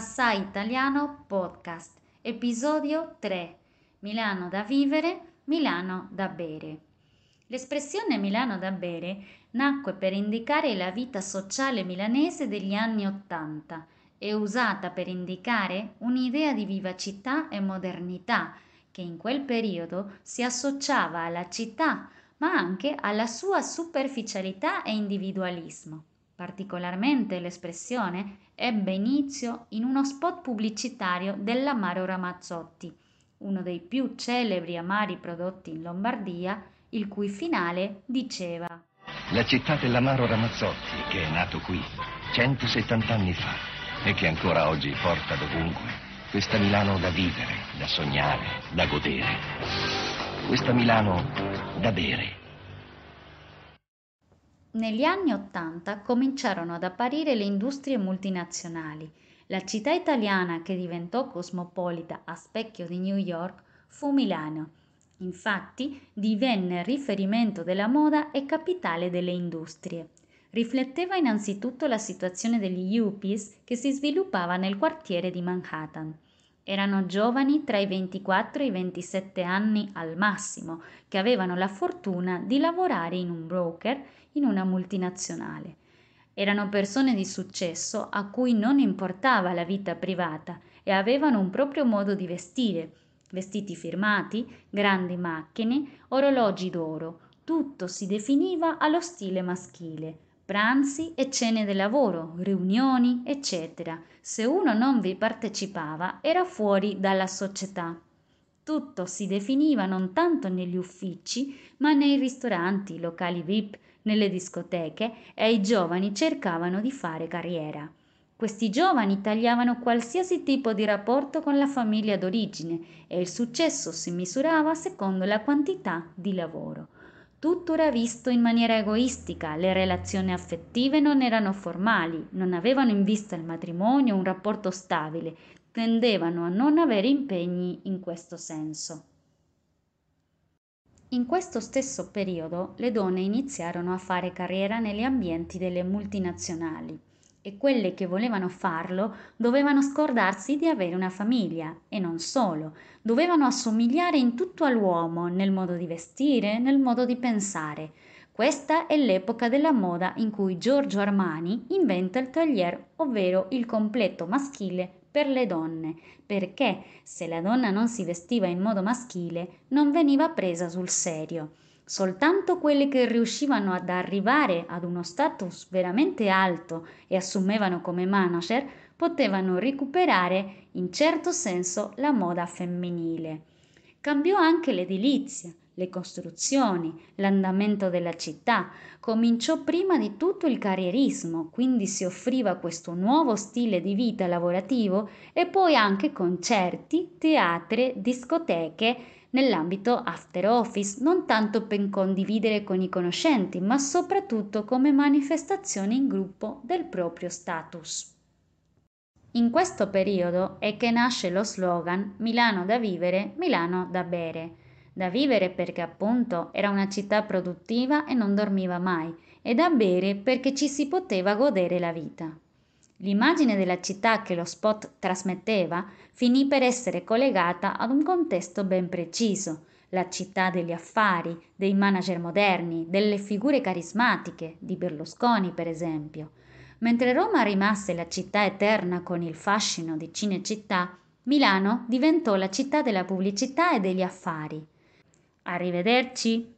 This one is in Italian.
Assai Italiano Podcast, episodio 3. Milano da vivere, Milano da bere. L'espressione Milano da bere nacque per indicare la vita sociale milanese degli anni Ottanta e usata per indicare un'idea di vivacità e modernità che in quel periodo si associava alla città, ma anche alla sua superficialità e individualismo. Particolarmente l'espressione ebbe inizio in uno spot pubblicitario dell'amaro Ramazzotti, uno dei più celebri amari prodotti in Lombardia, il cui finale diceva La città dell'amaro Ramazzotti, che è nato qui 170 anni fa e che ancora oggi porta dovunque questa Milano da vivere, da sognare, da godere. Questa Milano da bere. Negli anni Ottanta cominciarono ad apparire le industrie multinazionali. La città italiana che diventò cosmopolita a specchio di New York fu Milano. Infatti divenne riferimento della moda e capitale delle industrie. Rifletteva innanzitutto la situazione degli yuppies che si sviluppava nel quartiere di Manhattan. Erano giovani tra i 24 e i 27 anni al massimo, che avevano la fortuna di lavorare in un broker in una multinazionale. Erano persone di successo a cui non importava la vita privata e avevano un proprio modo di vestire, vestiti firmati, grandi macchine, orologi d'oro, tutto si definiva allo stile maschile, pranzi e cene del lavoro, riunioni, eccetera. Se uno non vi partecipava era fuori dalla società. Tutto si definiva non tanto negli uffici, ma nei ristoranti, locali VIP, nelle discoteche e i giovani cercavano di fare carriera. Questi giovani tagliavano qualsiasi tipo di rapporto con la famiglia d'origine e il successo si misurava secondo la quantità di lavoro. Tutto era visto in maniera egoistica, le relazioni affettive non erano formali, non avevano in vista il matrimonio, un rapporto stabile, tendevano a non avere impegni in questo senso. In questo stesso periodo le donne iniziarono a fare carriera negli ambienti delle multinazionali e quelle che volevano farlo dovevano scordarsi di avere una famiglia e non solo, dovevano assomigliare in tutto all'uomo, nel modo di vestire, nel modo di pensare. Questa è l'epoca della moda in cui Giorgio Armani inventa il taglier, ovvero il completo maschile per le donne, perché se la donna non si vestiva in modo maschile non veniva presa sul serio. Soltanto quelle che riuscivano ad arrivare ad uno status veramente alto e assumevano come manager potevano recuperare in certo senso la moda femminile. Cambiò anche l'edilizia le costruzioni, l'andamento della città. Cominciò prima di tutto il carrierismo, quindi si offriva questo nuovo stile di vita lavorativo e poi anche concerti, teatri, discoteche nell'ambito after office, non tanto per condividere con i conoscenti, ma soprattutto come manifestazione in gruppo del proprio status. In questo periodo è che nasce lo slogan Milano da vivere, Milano da bere da vivere perché appunto era una città produttiva e non dormiva mai, e da bere perché ci si poteva godere la vita. L'immagine della città che lo spot trasmetteva finì per essere collegata ad un contesto ben preciso, la città degli affari, dei manager moderni, delle figure carismatiche, di Berlusconi per esempio. Mentre Roma rimase la città eterna con il fascino di Cinecittà, Milano diventò la città della pubblicità e degli affari. Arrivederci.